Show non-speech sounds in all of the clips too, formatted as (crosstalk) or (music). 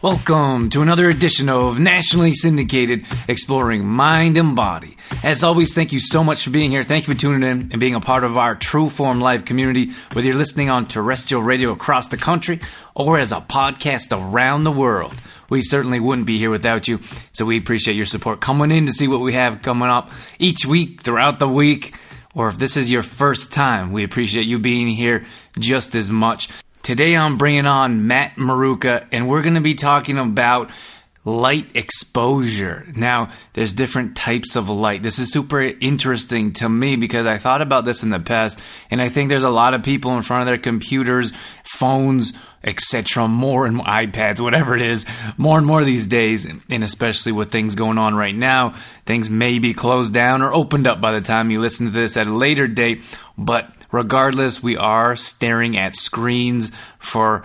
Welcome to another edition of Nationally Syndicated Exploring Mind and Body. As always, thank you so much for being here. Thank you for tuning in and being a part of our True Form Life community, whether you're listening on terrestrial radio across the country or as a podcast around the world. We certainly wouldn't be here without you, so we appreciate your support coming in to see what we have coming up each week, throughout the week. Or if this is your first time, we appreciate you being here just as much. Today I'm bringing on Matt Maruca, and we're going to be talking about light exposure. Now, there's different types of light. This is super interesting to me because I thought about this in the past, and I think there's a lot of people in front of their computers, phones, etc., more and more iPads, whatever it is, more and more these days, and especially with things going on right now, things may be closed down or opened up by the time you listen to this at a later date, but regardless, we are staring at screens for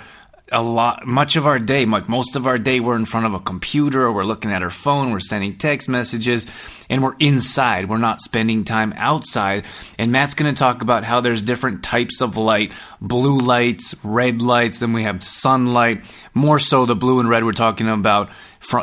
a lot much of our day like most of our day we're in front of a computer we're looking at our phone we're sending text messages and we're inside. We're not spending time outside. And matt's going to talk about how there's different types of light. Blue lights red lights then we have sunlight. More so the blue and red we're talking about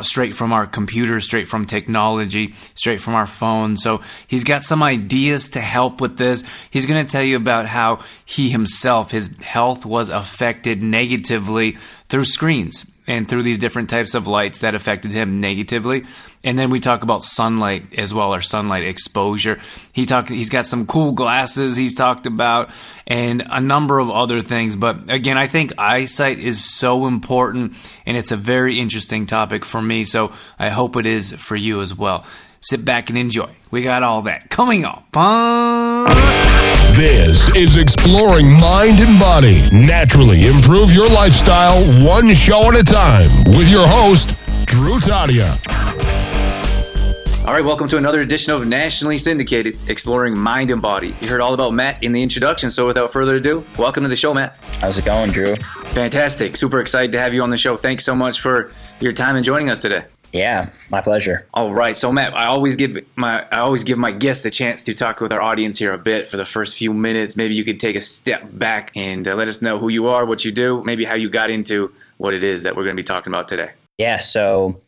straight from our computer, straight from technology, straight from our phone. So he's got some ideas to help with this. He's going to tell you about how he himself, his health was affected negatively through screens and through these different types of lights that affected him negatively. And then we talk about sunlight as well, or sunlight exposure. He talked. He's got some cool glasses. He's talked about, and a number of other things. But again, I think eyesight is so important, and it's a very interesting topic for me. So I hope it is for you as well. Sit back and enjoy. We got all that coming up. This is Exploring Mind and Body. Naturally improve your lifestyle one show at a time with your host, Drew Tadia. All right, welcome to another edition of Nationally Syndicated Exploring Mind and Body. You heard all about Matt in the introduction, so without further ado, welcome to the show, Matt. How's it going, Drew? Fantastic. Super excited to have you on the show. Thanks so much for your time and joining us today. Yeah, my pleasure. All right, so Matt, I always give my I always give my guests a chance to talk with our audience here a bit for the first few minutes. Maybe you could take a step back and uh, let us know who you are, what you do, maybe how you got into what it is that we're going to be talking about today. Yeah, so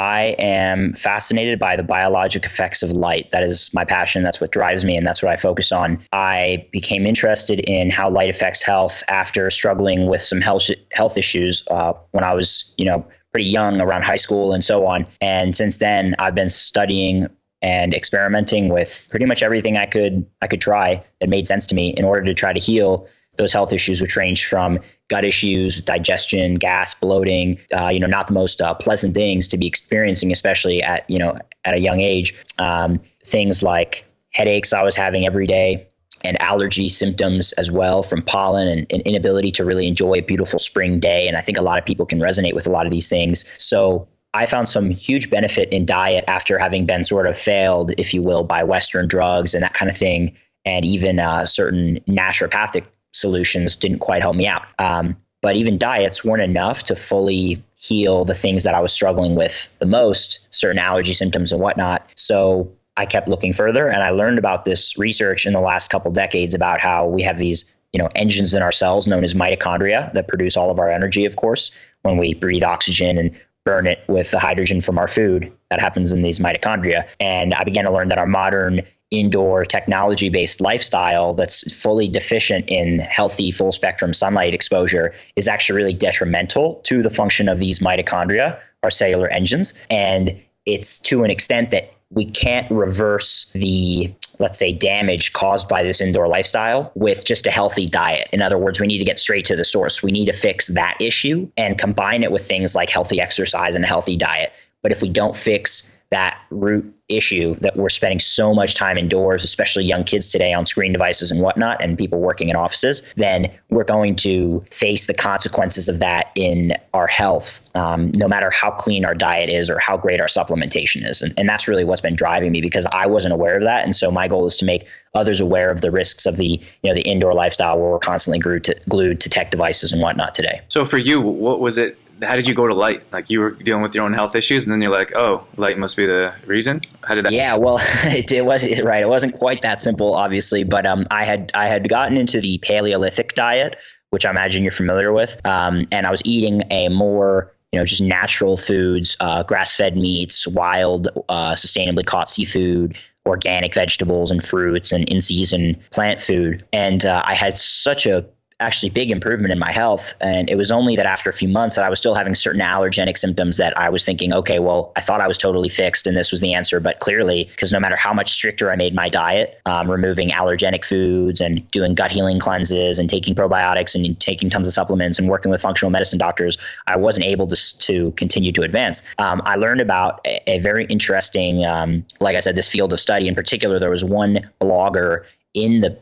I am fascinated by the biologic effects of light. That is my passion. That's what drives me, and that's what I focus on. I became interested in how light affects health after struggling with some health health issues uh, when I was, you know, pretty young, around high school and so on. And since then, I've been studying and experimenting with pretty much everything I could I could try that made sense to me in order to try to heal those health issues, which range from gut issues, digestion, gas, bloating, uh, you know, not the most uh, pleasant things to be experiencing, especially at, you know, at a young age. Um, things like headaches I was having every day, and allergy symptoms as well from pollen and, and, inability to really enjoy a beautiful spring day. And I think a lot of people can resonate with a lot of these things. So I found some huge benefit in diet after having been sort of failed, if you will, by Western drugs and that kind of thing. And even uh, certain naturopathic solutions didn't quite help me out. Um, but even diets weren't enough to fully heal the things that I was struggling with the most, certain allergy symptoms and whatnot. So I kept looking further and I learned about this research in the last couple decades about how we have these you know engines in our cells known as mitochondria that produce all of our energy of course when we breathe oxygen and burn it with the hydrogen from our food. That happens in these mitochondria. And i began to learn that our modern indoor technology based lifestyle that's fully deficient in healthy full spectrum sunlight exposure is actually really detrimental to the function of these mitochondria our cellular engines. And it's to an extent that we can't reverse the let's say damage caused by this indoor lifestyle with just a healthy diet. In other words we need to get straight to the source. We need to fix that issue and combine it with things like healthy exercise and a healthy diet. But if we don't fix that root issue that we're spending so much time indoors, especially young kids today on screen devices and whatnot, and people working in offices, then we're going to face the consequences of that in our health, um, no matter how clean our diet is or how great our supplementation is. And, and that's really what's been driving me because I wasn't aware of that. And so my goal is to make others aware of the risks of the you know the indoor lifestyle where we're constantly glued to, glued to tech devices and whatnot today. So for you, what was it how did you go to light? Like you were dealing with your own health issues, and then you're like, oh, light must be the reason. How did that? Yeah, well, (laughs) it, it was right. It wasn't quite that simple, obviously, but um, I had I had gotten into the Paleolithic diet, which I imagine you're familiar with, um, and I was eating a more you know just natural foods, uh, grass-fed meats, wild, uh, sustainably caught seafood, organic vegetables and fruits, and in-season plant food, and uh, I had such a actually big improvement in my health. And it was only that after a few months that I was still having certain allergenic symptoms that I was thinking, okay, well, I thought I was totally fixed and this was the answer. But clearly, because no matter how much stricter I made my diet, um, removing allergenic foods and doing gut healing cleanses and taking probiotics and taking tons of supplements and working with functional medicine doctors, I wasn't able to, to continue to advance. Um, I learned about a, a very interesting, um, like I said, this field of study. In particular, there was one blogger in the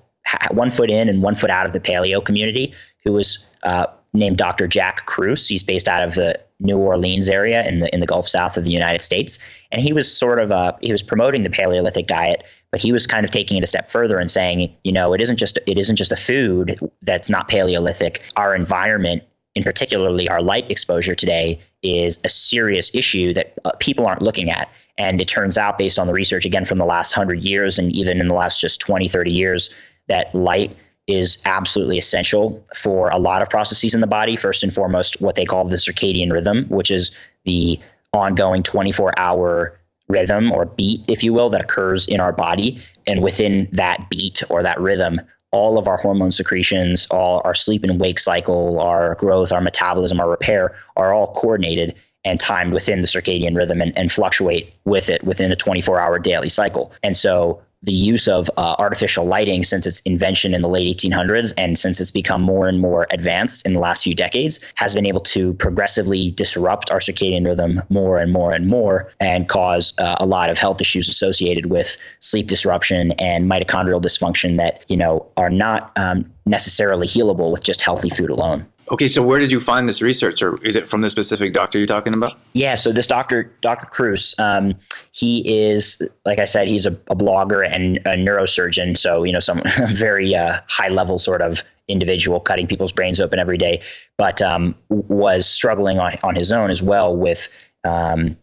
one foot in and one foot out of the paleo community, who was uh, named Dr. Jack Kruse. He's based out of the New Orleans area in the in the Gulf South of the United States, and he was sort of uh, he was promoting the Paleolithic diet, but he was kind of taking it a step further and saying, you know, it isn't just it isn't just a food that's not Paleolithic. Our environment, in particularly our light exposure today, is a serious issue that uh, people aren't looking at. And it turns out, based on the research again from the last hundred years, and even in the last just 20, 30 years, that light is absolutely essential for a lot of processes in the body. First and foremost, what they call the circadian rhythm, which is the ongoing 24 hour rhythm or beat, if you will, that occurs in our body. And within that beat or that rhythm, all of our hormone secretions, all our sleep and wake cycle, our growth, our metabolism, our repair are all coordinated and timed within the circadian rhythm and, and fluctuate with it within a 24 hour daily cycle. And so the use of uh, artificial lighting since its invention in the late 1800s and since it's become more and more advanced in the last few decades has been able to progressively disrupt our circadian rhythm more and more and more and cause uh, a lot of health issues associated with sleep disruption and mitochondrial dysfunction that you know are not um, necessarily healable with just healthy food alone Okay, so where did you find this research, or is it from the specific doctor you're talking about? Yeah, so this doctor, Dr. Kruse, um, he is, like I said, he's a, a, blogger and a neurosurgeon. So you know, some (laughs) very uh, high level sort of individual, cutting people's brains open every day, but um, was struggling on, on his own as well with um,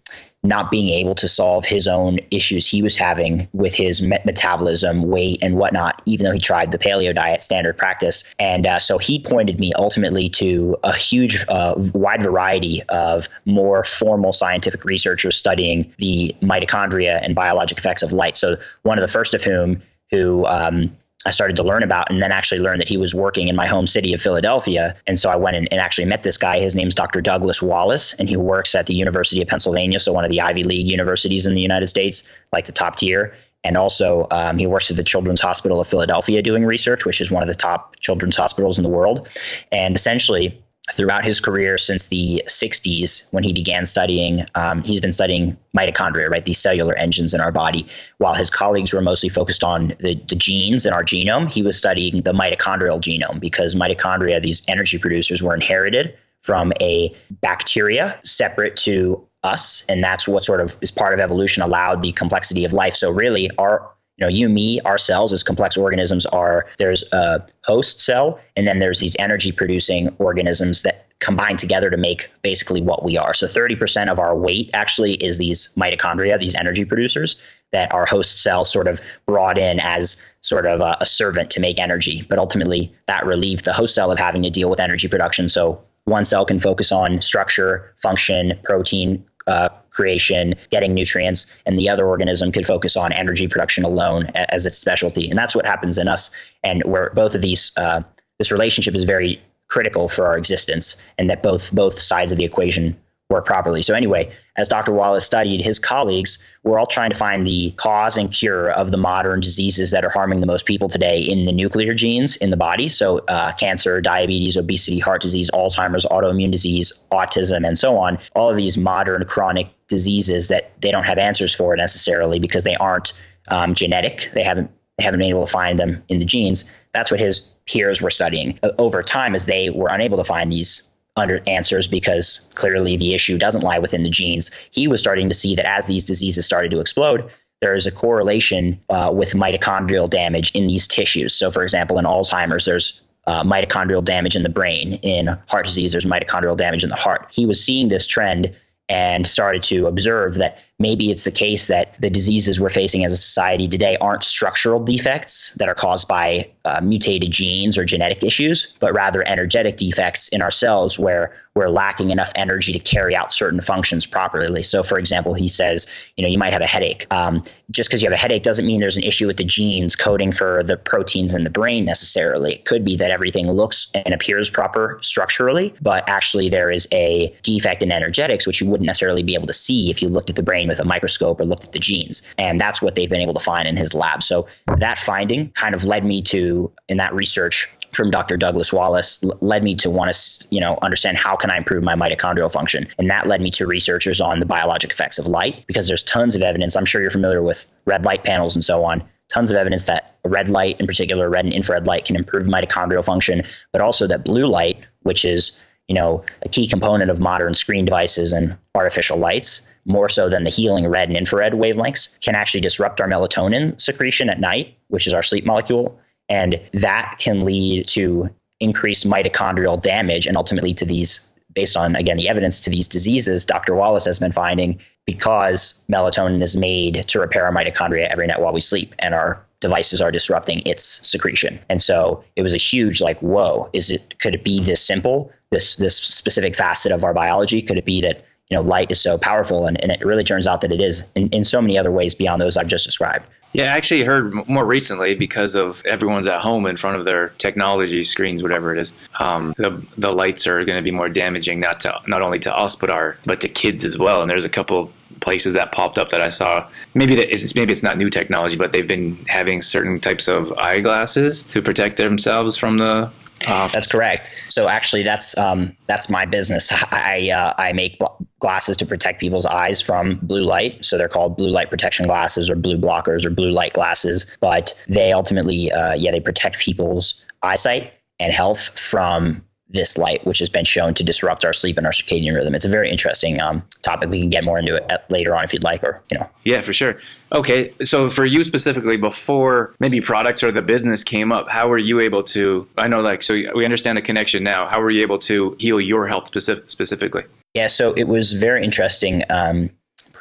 not being able to solve his own issues he was having with his metabolism, weight, and whatnot, even though he tried the paleo diet standard practice. And uh, so he pointed me ultimately to a huge, uh, wide variety of more formal scientific researchers studying the mitochondria and biologic effects of light. So one of the first of whom who um, I started to learn about and then actually learned that he was working in my home city of Philadelphia. And so I went and, actually met this guy. His name's Dr. Douglas Wallace, and he works at the University of Pennsylvania, so one of the Ivy League universities in the United States, like the top tier. And also, um, he works at the Children's Hospital of Philadelphia doing research, which is one of the top children's hospitals in the world. And essentially, throughout his career since the 60s when he began studying um, he's been studying mitochondria right? These cellular engines in our body. While his colleagues were mostly focused on the, the genes in our genome he was studying the mitochondrial genome because mitochondria these energy producers were inherited from a bacteria separate to us and that's what sort of is part of evolution allowed the complexity of life. So really our you know, you, me, our cells as complex organisms are there's a host cell, and then there's these energy producing organisms that combine together to make basically what we are. So 30% of our weight actually is these mitochondria, these energy producers that our host cell sort of brought in as sort of a, a servant to make energy. But ultimately, that relieved the host cell of having to deal with energy production. So one cell can focus on structure, function, protein, uh, creation, getting nutrients, and the other organism could focus on energy production alone as its specialty. And that's what happens in us. And where both of these, uh, this relationship is very critical for our existence, and that both both sides of the equation work properly. So anyway, as Dr. Wallace studied, his colleagues were all trying to find the cause and cure of the modern diseases that are harming the most people today in the nuclear genes in the body. So uh, cancer, diabetes, obesity, heart disease, Alzheimer's, autoimmune disease, autism, and so on. All of these modern chronic diseases that they don't have answers for necessarily because they aren't um, genetic. They haven't they haven't been able to find them in the genes. That's what his peers were studying over time, as they were unable to find these under answers because clearly the issue doesn't lie within the genes. He was starting to see that as these diseases started to explode, there is a correlation uh, with mitochondrial damage in these tissues. So, for example, in Alzheimer's, there's uh, mitochondrial damage in the brain. In heart disease, there's mitochondrial damage in the heart. He was seeing this trend and started to observe that maybe it's the case that the diseases we're facing as a society today aren't structural defects that are caused by uh, mutated genes or genetic issues, but rather energetic defects in our cells where we're lacking enough energy to carry out certain functions properly. So, for example, he says, you know, you might have a headache. Um, just because you have a headache doesn't mean there's an issue with the genes coding for the proteins in the brain necessarily. It could be that everything looks and appears proper structurally, but actually there is a defect in energetics, which you wouldn't necessarily be able to see if you looked at the brain with a microscope or looked at the genes. And that's what they've been able to find in his lab. So that finding kind of led me to, in that research, from Dr. Douglas Wallace led me to want to, you know, understand how can I improve my mitochondrial function, and that led me to researchers on the biologic effects of light because there's tons of evidence. I'm sure you're familiar with red light panels and so on. Tons of evidence that red light, in particular, red and infrared light, can improve mitochondrial function, but also that blue light, which is you know a key component of modern screen devices and artificial lights, more so than the healing red and infrared wavelengths, can actually disrupt our melatonin secretion at night, which is our sleep molecule, and that can lead to increased mitochondrial damage and ultimately to these, based on, again, the evidence to these diseases, Dr. Wallace has been finding because melatonin is made to repair our mitochondria every night while we sleep and our devices are disrupting its secretion. And so it was a huge like, whoa, is it could it be this simple? This this specific facet of our biology? Could it be that you know light is so powerful and, and it really turns out that it is in, in so many other ways beyond those I've just described. Yeah, I actually heard more recently because of everyone's at home in front of their technology screens, whatever it is. Um, the the lights are going to be more damaging not to not only to us but our but to kids as well. And there's a couple places that popped up that I saw. Maybe that it's maybe it's not new technology, but they've been having certain types of eyeglasses to protect themselves from the uh, that's correct. So actually, that's um, that's my business. (laughs) I uh, I make glasses to protect people's eyes from blue light. So they're called blue light protection glasses or blue blockers or blue light glasses. But they ultimately, uh, yeah, they protect people's eyesight and health from this light, which has been shown to disrupt our sleep and our circadian rhythm. It's a very interesting um, topic. We can get more into it at, later on if you'd like, or you know. Yeah, for sure. Okay, so for you specifically, before maybe products or the business came up, how were you able to? I know, like, so we understand the connection now. How were you able to heal your health specific, specifically? Yeah, so it was very interesting. Um,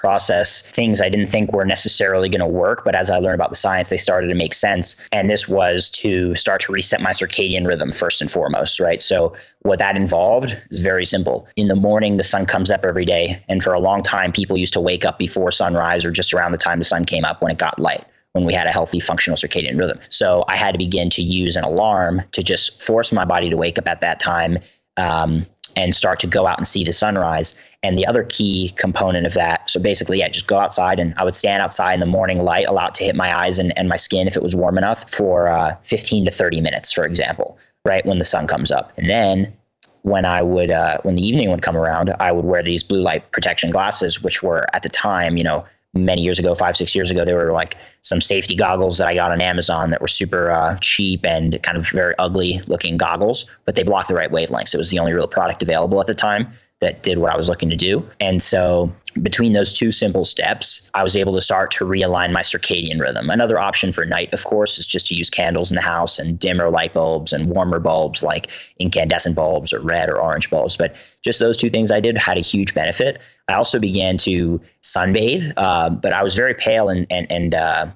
process things I didn't think were necessarily going to work. But as I learned about the science, they started to make sense. And this was to start to reset my circadian rhythm first and foremost, right? So what that involved is very simple. In the morning, the sun comes up every day. And for a long time, people used to wake up before sunrise or just around the time the sun came up when it got light when we had a healthy functional circadian rhythm. So I had to begin to use an alarm to just force my body to wake up at that time um, and start to go out and see the sunrise. And the other key component of that, so basically, yeah, just go outside and I would stand outside in the morning light, allow it to hit my eyes and, and my skin if it was warm enough for uh, 15 to 30 minutes, for example, right when the sun comes up. And then when I would, uh, when the evening would come around, I would wear these blue light protection glasses, which were at the time, you know, many years ago, five, six years ago, they were like some safety goggles that I got on Amazon that were super uh, cheap and kind of very ugly looking goggles, but they blocked the right wavelengths. It was the only real product available at the time that did what I was looking to do. And so between those two simple steps, I was able to start to realign my circadian rhythm. Another option for night, of course, is just to use candles in the house and dimmer light bulbs and warmer bulbs like incandescent bulbs or red or orange bulbs. But just those two things I did had a huge benefit. I also began to sunbathe, uh, but I was very pale and and and uh,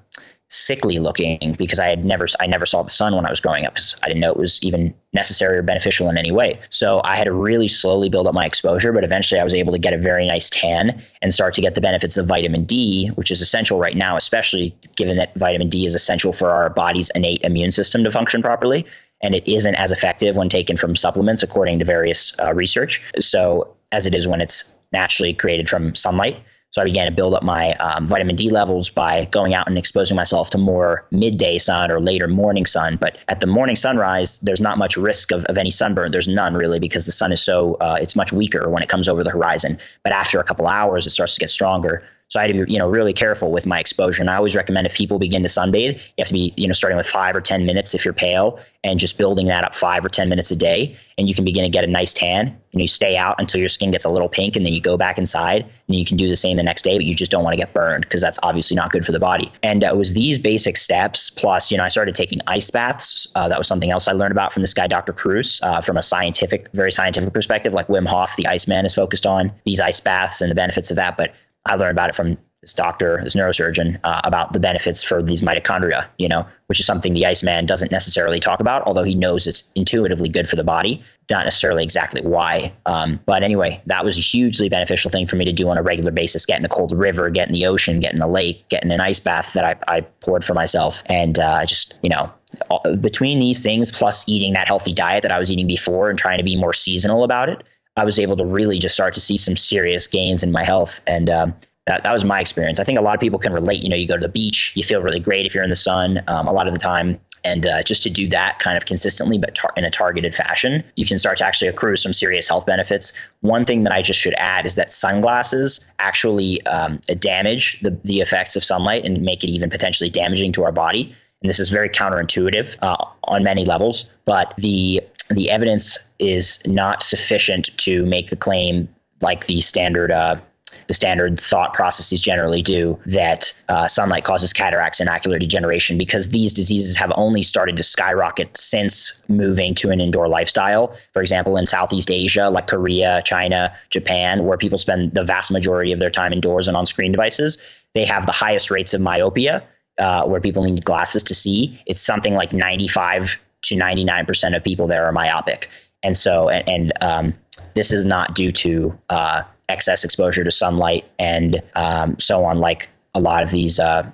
sickly looking because I had never I never saw the sun when I was growing up because I didn't know it was even necessary or beneficial in any way. So I had to really slowly build up my exposure, but eventually I was able to get a very nice tan and start to get the benefits of vitamin D, which is essential right now, especially given that vitamin D is essential for our body's innate immune system to function properly. And it isn't as effective when taken from supplements, according to various uh, research. So, as it is when it's naturally created from sunlight. So I began to build up my um, vitamin D levels by going out and exposing myself to more midday sun or later morning sun. But at the morning sunrise, there's not much risk of, of any sunburn. There's none really because the sun is so, uh, it's much weaker when it comes over the horizon. But after a couple hours, it starts to get stronger. So I had to be, you know, really careful with my exposure. And I always recommend if people begin to sunbathe, you have to be, you know, starting with five or 10 minutes if you're pale and just building that up five or 10 minutes a day. And you can begin to get a nice tan and you stay out until your skin gets a little pink and then you go back inside and you can do the same the next day, but you just don't want to get burned because that's obviously not good for the body. And uh, it was these basic steps plus, you know, I started taking ice baths. Uh, that was something else I learned about from this guy, Dr. Kruse, uh, from a scientific, very scientific perspective, like Wim Hof, the Iceman is focused on these ice baths and the benefits of that. But I learned about it from this doctor, this neurosurgeon, uh, about the benefits for these mitochondria, you know, which is something the Iceman doesn't necessarily talk about, although he knows it's intuitively good for the body, not necessarily exactly why. Um, but anyway, that was a hugely beneficial thing for me to do on a regular basis get in a cold river, get in the ocean, get in a lake, get in an ice bath that I, I poured for myself. And uh, just, you know, between these things plus eating that healthy diet that I was eating before and trying to be more seasonal about it, I was able to really just start to see some serious gains in my health. And um, that, that was my experience. I think a lot of people can relate. You know, you go to the beach, you feel really great if you're in the sun um, a lot of the time. And uh, just to do that kind of consistently, but tar- in a targeted fashion, you can start to actually accrue some serious health benefits. One thing that I just should add is that sunglasses actually um, damage the, the effects of sunlight and make it even potentially damaging to our body. And this is very counterintuitive uh, on many levels, but the the evidence is not sufficient to make the claim like the standard uh, the standard thought processes generally do that uh, sunlight causes cataracts and ocular degeneration because these diseases have only started to skyrocket since moving to an indoor lifestyle. For example, in Southeast Asia, like Korea, China, Japan, where people spend the vast majority of their time indoors and on screen devices, they have the highest rates of myopia, uh, where people need glasses to see. It's something like 95 to 99% of people there are myopic. And so, and, and um, this is not due to uh, excess exposure to sunlight and um, so on, like a lot of these uh,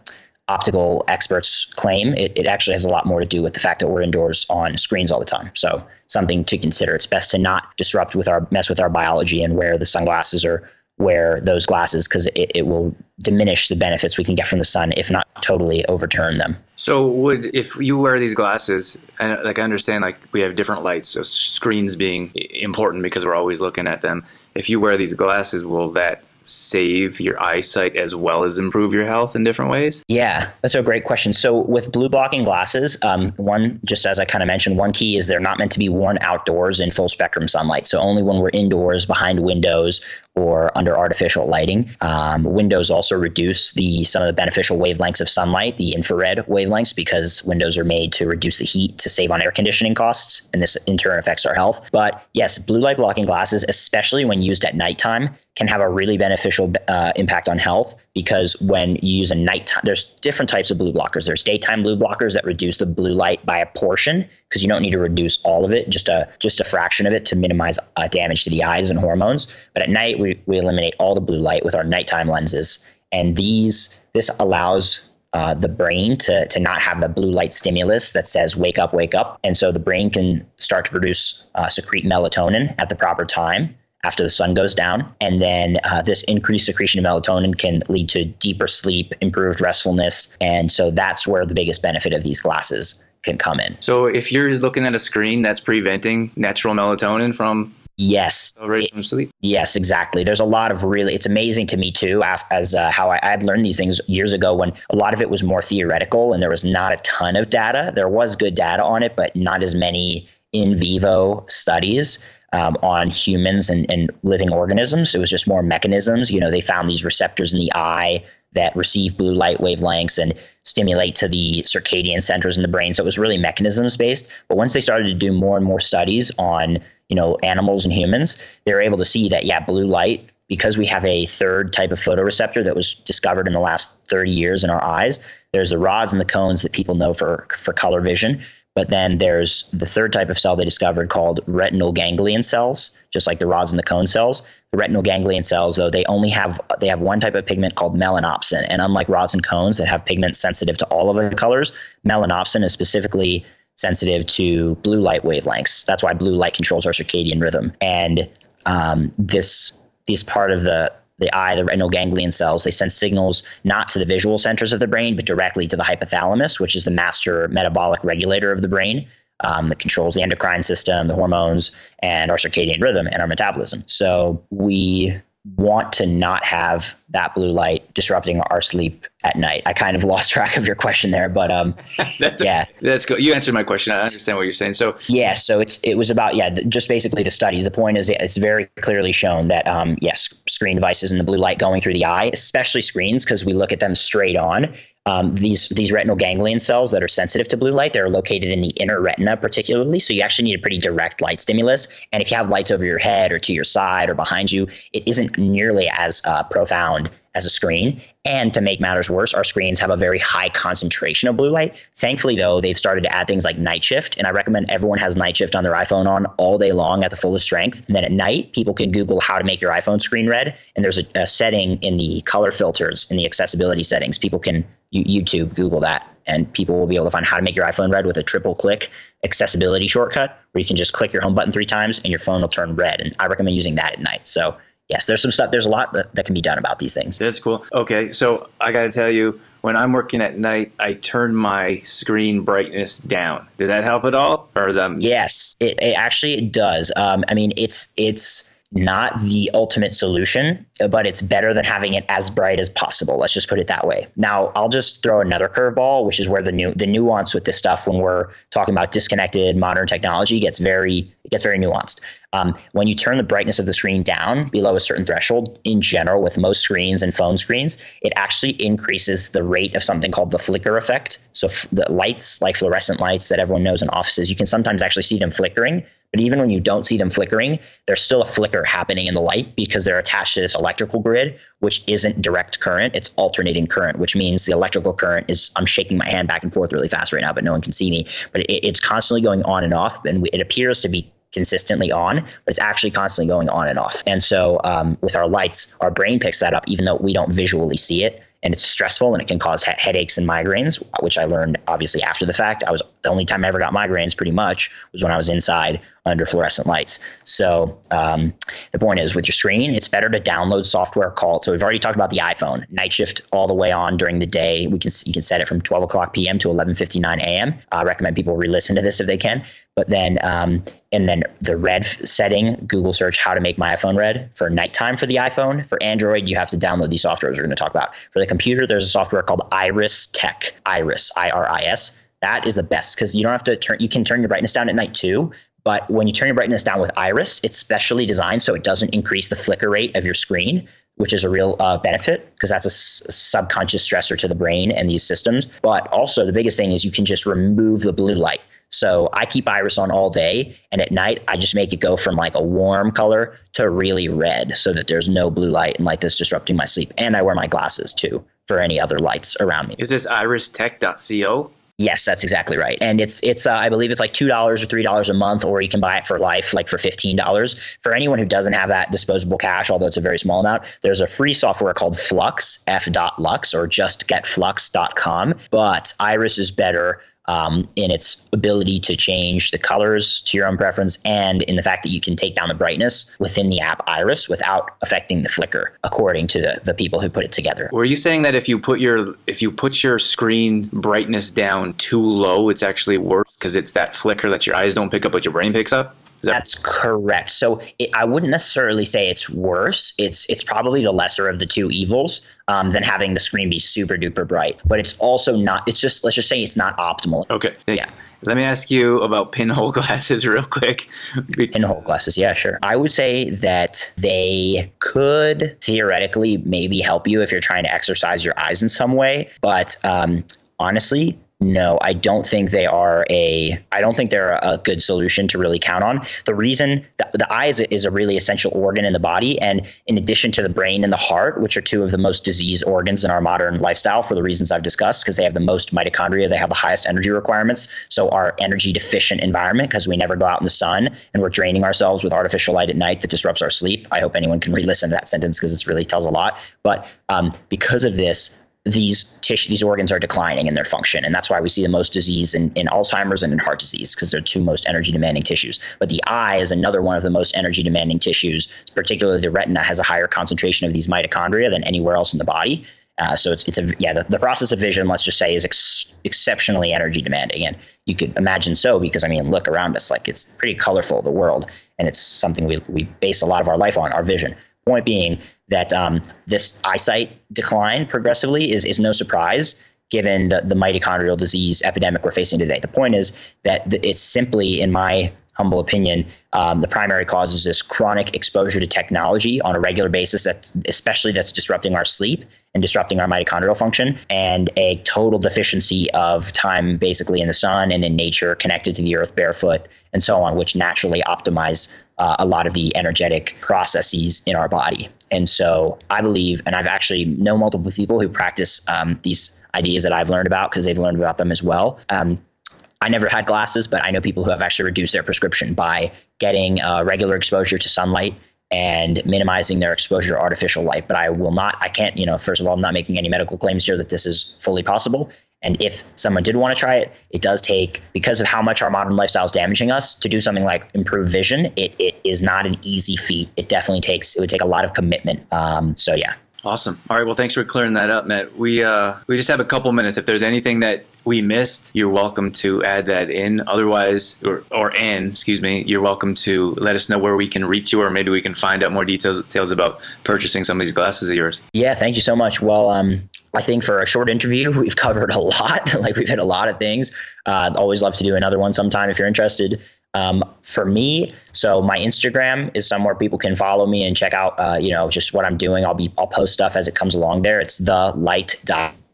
optical experts claim. It, it actually has a lot more to do with the fact that we're indoors on screens all the time. So something to consider. It's best to not disrupt with our mess with our biology and wear the sunglasses or wear those glasses because it, it will diminish the benefits we can get from the sun, if not totally overturn them. So, would if you wear these glasses, and like I understand, like we have different lights, so screens being important because we're always looking at them. If you wear these glasses, will that save your eyesight as well as improve your health in different ways? Yeah, that's a great question. So with blue blocking glasses, um, one just as I kind of mentioned, one key is they're not meant to be worn outdoors in full spectrum sunlight. So only when we're indoors behind windows or under artificial lighting. Um, windows also reduce the some of the beneficial wavelengths of sunlight, the infrared wavelengths, because windows are made to reduce the heat to save on air conditioning costs, and this in turn affects our health. But yes, blue light blocking glasses, especially when used at nighttime, can have a really beneficial uh, impact on health because when you use a nighttime, there's different types of blue blockers. There's daytime blue blockers that reduce the blue light by a portion because you don't need to reduce all of it, just a just a fraction of it to minimize uh, damage to the eyes and hormones. But at night, we, we eliminate all the blue light with our nighttime lenses, and these this allows uh, the brain to, to not have the blue light stimulus that says wake up, wake up. And so the brain can start to produce, uh, secrete melatonin at the proper time after the sun goes down. And then uh, this increased secretion of melatonin can lead to deeper sleep, improved restfulness. And so that's where the biggest benefit of these glasses can come in. So if you're looking at a screen that's preventing natural melatonin from Yes. from sleep. Yes, exactly. There's a lot of really, it's amazing to me too, as uh, how I, I had learned these things years ago when a lot of it was more theoretical and there was not a ton of data. There was good data on it, but not as many in vivo studies um, on humans and, and living organisms. It was just more mechanisms. You know, they found these receptors in the eye that receive blue light wavelengths and stimulate to the circadian centers in the brain. So it was really mechanisms based. But once they started to do more and more studies on, you know, animals and humans, they were able to see that yeah, blue light because we have a third type of photoreceptor that was discovered in the last 30 years in our eyes. There's the rods and the cones that people know for for color vision. But then there's the third type of cell they discovered called retinal ganglion cells, just like the rods and the cone cells. The retinal ganglion cells, though, they only have they have one type of pigment called melanopsin, and unlike rods and cones that have pigments sensitive to all of the colors, melanopsin is specifically sensitive to blue light wavelengths. That's why blue light controls our circadian rhythm, and um, this this part of the the eye, the retinal ganglion cells, they send signals not to the visual centers of the brain, but directly to the hypothalamus, which is the master metabolic regulator of the brain um, that controls the endocrine system, the hormones, and our circadian rhythm and our metabolism. So we want to not have that blue light disrupting our sleep at night. I kind of lost (laughs) track of your question there, but um, (laughs) that's yeah, that's good. You answered my question. I understand what you're saying. So yeah, so it's it was about yeah, just basically the studies. The point is it's very clearly shown that um, yes, screen devices and the blue light going through the eye, especially screens, because we look at them straight on, um, these these retinal ganglion cells that are sensitive to blue light, they're located in the inner retina, particularly. So you actually need a pretty direct light stimulus. And if you have lights over your head or to your side or behind you, it isn't nearly as uh, profound as a screen. And to make matters worse, our screens have a very high concentration of blue light. Thankfully, though, they've started to add things like night shift. And I recommend everyone has night shift on their iPhone on all day long at the fullest strength. And then at night, people can Google how to make your iPhone screen red. And there's a, a setting in the color filters in the accessibility settings. People can YouTube, Google that, and people will be able to find how to make your iPhone red with a triple click accessibility shortcut where you can just click your home button three times and your phone will turn red. And I recommend using that at night. So yes, there's some stuff. There's a lot that, that can be done about these things. That's cool. Okay, so I got to tell you, when I'm working at night, I turn my screen brightness down. Does that help at all, or is that? Yes, it, it actually it does. Um, I mean, it's it's not the ultimate solution, but it's better than having it as bright as possible. Let's just put it that way. Now, I'll just throw another curveball, which is where the new the nuance with this stuff when we're talking about disconnected modern technology gets very it gets very nuanced. Um, when you turn the brightness of the screen down below a certain threshold, in general, with most screens and phone screens, it actually increases the rate of something called the flicker effect. So f- the lights, like fluorescent lights that everyone knows in offices, you can sometimes actually see them flickering. But even when you don't see them flickering, there's still a flicker happening in the light because they're attached to this electrical grid, which isn't direct current, it's alternating current, which means the electrical current is, I'm shaking my hand back and forth really fast right now, but no one can see me. But it, it's constantly going on and off, and it appears to be consistently on, but it's actually constantly going on and off. And so um, with our lights, our brain picks that up, even though we don't visually see it and it's stressful and it can cause he- headaches and migraines, which I learned obviously after the fact. I was the only time I ever got migraines pretty much was when I was inside under fluorescent lights. So um, the point is with your screen, it's better to download software called. So we've already talked about the iPhone night shift all the way on during the day. We can you can set it from 12 o'clock p.m. to 11:59 a.m. I recommend people re-listen to this if they can. But then um, and then the red setting, Google search how to make my iPhone red for nighttime for the iPhone. For Android, you have to download these softwares we're going to talk about. For the computer, there's a software called Iris Tech. Iris, I R I S. That is the best because you don't have to turn. You can turn your brightness down at night too. But when you turn your brightness down with Iris, it's specially designed so it doesn't increase the flicker rate of your screen, which is a real uh, benefit because that's a subconscious stressor to the brain and these systems. But also, the biggest thing is you can just remove the blue light. So I keep iris on all day, and at night I just make it go from like a warm color to really red, so that there's no blue light and light that's disrupting my sleep. And I wear my glasses too for any other lights around me. Is this iristech.co? Yes, that's exactly right. And it's it's uh, I believe it's like two dollars or three dollars a month, or you can buy it for life, like for fifteen dollars. For anyone who doesn't have that disposable cash, although it's a very small amount, there's a free software called Flux, f.lux, or just getflux.com. But Iris is better um, in its ability to change the colors to your own preference and in the fact that you can take down the brightness within the app Iris without affecting the flicker, according to the, the people who put it together. Were you saying that if you put your if you put your screen brightness down too low, it's actually worse because it's that flicker that your eyes don't pick up, but your brain picks up? That- That's correct. So it, I wouldn't necessarily say it's worse. It's it's probably the lesser of the two evils um, than having the screen be super duper bright. But it's also not. It's just let's just say it's not optimal. Okay. Yeah. Let me ask you about pinhole (laughs) glasses real quick. Pinhole glasses, yeah, sure. I would say that they could theoretically maybe help you if you're trying to exercise your eyes in some way, but um, honestly, no, I don't think they are a. I don't think they're a good solution to really count on. The reason the, the eye is, is a really essential organ in the body, and in addition to the brain and the heart, which are two of the most diseased organs in our modern lifestyle, for the reasons I've discussed, because they have the most mitochondria, they have the highest energy requirements. So our energy deficient environment, because we never go out in the sun and we're draining ourselves with artificial light at night that disrupts our sleep. I hope anyone can re-listen to that sentence because it really tells a lot. But um, because of this, these tissue, these organs are declining in their function, and that's why we see the most disease in, in Alzheimer's and in heart disease because they're two most energy demanding tissues. But the eye is another one of the most energy demanding tissues. Particularly, the retina has a higher concentration of these mitochondria than anywhere else in the body. Uh, so it's it's a yeah the, the process of vision let's just say is ex- exceptionally energy demanding and you could imagine so because I mean look around us like it's pretty colorful the world and it's something we we base a lot of our life on our vision. Point being that um, this eyesight decline progressively is is no surprise given the, the mitochondrial disease epidemic we're facing today. The point is that it's simply, in my humble opinion, um, the primary cause is this chronic exposure to technology on a regular basis that especially that's disrupting our sleep and disrupting our mitochondrial function and a total deficiency of time basically in the sun and in nature connected to the earth barefoot and so on which naturally optimize uh, a lot of the energetic processes in our body and so i believe and i've actually know multiple people who practice um, these ideas that i've learned about because they've learned about them as well um, I never had glasses, but I know people who have actually reduced their prescription by getting uh, regular exposure to sunlight and minimizing their exposure to artificial light. But I will not, I can't, you know, first of all, I'm not making any medical claims here that this is fully possible. And if someone did want to try it, it does take, because of how much our modern lifestyle is damaging us, to do something like improve vision, it, it is not an easy feat. It definitely takes, it would take a lot of commitment. Um, so, yeah. Awesome. All right. Well, thanks for clearing that up, Matt. We uh, we just have a couple minutes. If there's anything that we missed, you're welcome to add that in. Otherwise, or or in, excuse me, you're welcome to let us know where we can reach you, or maybe we can find out more details details about purchasing some of these glasses of yours. Yeah. Thank you so much. Well, um, I think for a short interview, (laughs) we've covered a lot. (laughs) like we've hit a lot of things. Uh, always love to do another one sometime if you're interested. Um, for me, so my Instagram is somewhere people can follow me and check out, uh, you know, just what I'm doing. I'll be, I'll post stuff as it comes along there. It's the light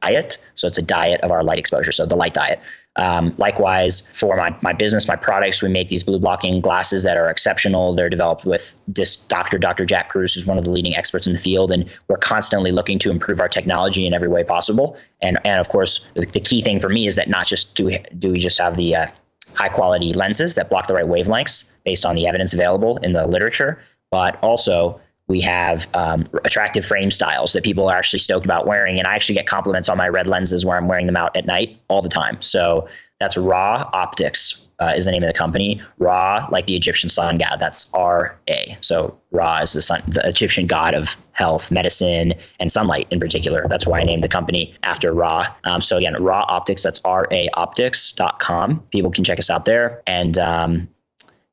diet. So it's a diet of our light exposure. So the light diet. Um, likewise, for my, my business, my products, we make these blue blocking glasses that are exceptional. They're developed with this doctor, Dr. Jack Kruse, who's one of the leading experts in the field. And we're constantly looking to improve our technology in every way possible. And, and of course, the, the key thing for me is that not just do we, do we just have the, uh, high quality lenses that block the right wavelengths based on the evidence available in the literature, but also we have um, attractive frame styles that people are actually stoked about wearing. And I actually get compliments on my red lenses where I'm wearing them out at night all the time. So that's Ra Optics uh, is the name of the company. Ra, like the Egyptian sun god, that's R A. So Ra is the sun, the Egyptian god of health, medicine, and sunlight in particular. That's why I named the company after Ra. Um, so again, Ra Optics, that's R A Optics.com. People can check us out there. And um,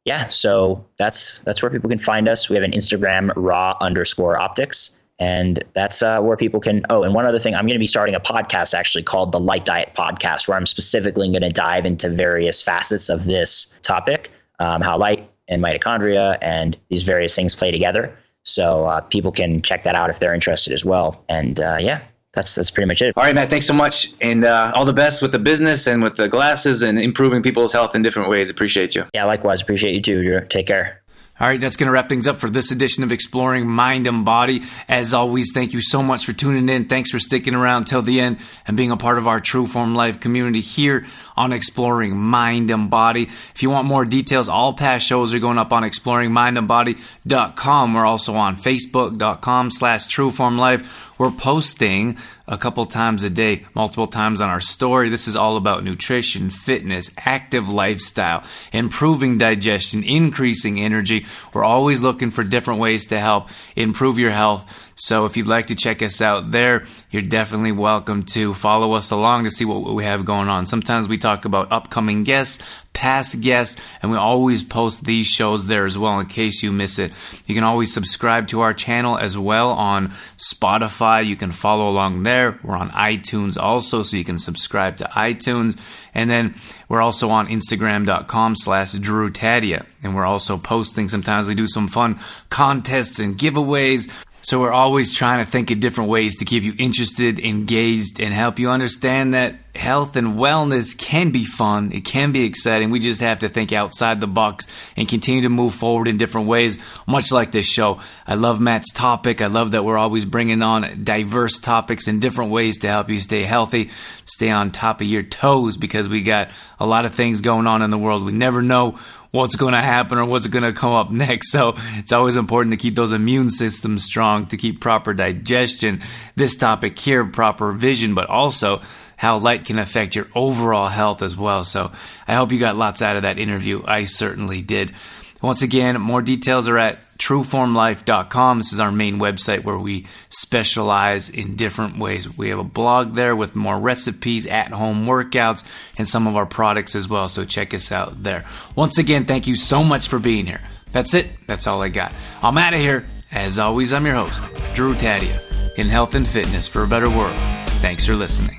yeah, so that's that's where people can find us. We have an Instagram, ra underscore Optics and that's uh, where people can oh and one other thing i'm going to be starting a podcast actually called the light diet podcast where i'm specifically going to dive into various facets of this topic um, how light and mitochondria and these various things play together. So uh, people can check that out if they're interested as well. And uh, yeah that's that's pretty much it. All right, Matt. Thanks so much, and uh, all the best with the business and with the glasses and improving people's health in different ways. Appreciate you. Yeah, likewise. Appreciate you too. Drew. Take care. All right, that's going to wrap things up for this edition of Exploring Mind and Body. As always, thank you so much for tuning in. Thanks for sticking around till the end and being a part of our True Form Life community here on Exploring Mind and Body. If you want more details, all past shows are going up on exploringmindandbody.com. We're also on facebook.com slash trueformlife. We're posting a couple times a day, multiple times on our story. This is all about nutrition, fitness, active lifestyle, improving digestion, increasing energy. We're always looking for different ways to help improve your health so if you'd like to check us out there, you're definitely welcome to follow us along to see what we have going on. Sometimes we talk about upcoming guests, past guests, and we always post these shows there as well in case you miss it. You can always subscribe to our channel as well on Spotify. You can follow along there. We're on iTunes also, so you can subscribe to iTunes. And then we're also on Instagram.com slash Drew Tadia. And we're also posting. Sometimes we do some fun contests and giveaways. So we're always trying to think of different ways to keep you interested, engaged, and help you understand that health and wellness can be fun. It can be exciting. We just have to think outside the box and continue to move forward in different ways, much like this show. I love Matt's topic. I love that we're always bringing on diverse topics in different ways to help you stay healthy, stay on top of your toes because we got a lot of things going on in the world. We never know what's going to happen or what's going to come up (laughs) next. So it's always important to keep those immune systems strong, to keep proper digestion. This topic here, proper vision, but also how light can affect your overall health as well. So I hope you got lots out of that interview. I certainly did. Once again, more details are at trueformlife.com. This is our main website where we specialize in different ways. We have a blog there with more recipes, at home workouts, and some of our products as well. So check us out there. Once again, thank you so much for being here. That's it. That's all I got. I'm out of here. As always, I'm your host, Drew Tadia, in health and fitness for a better world. Thanks for listening.